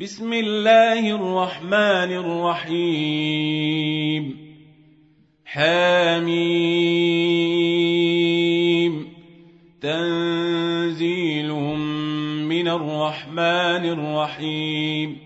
بسم الله الرحمن الرحيم. حميم. تنزيل من الرحمن الرحيم.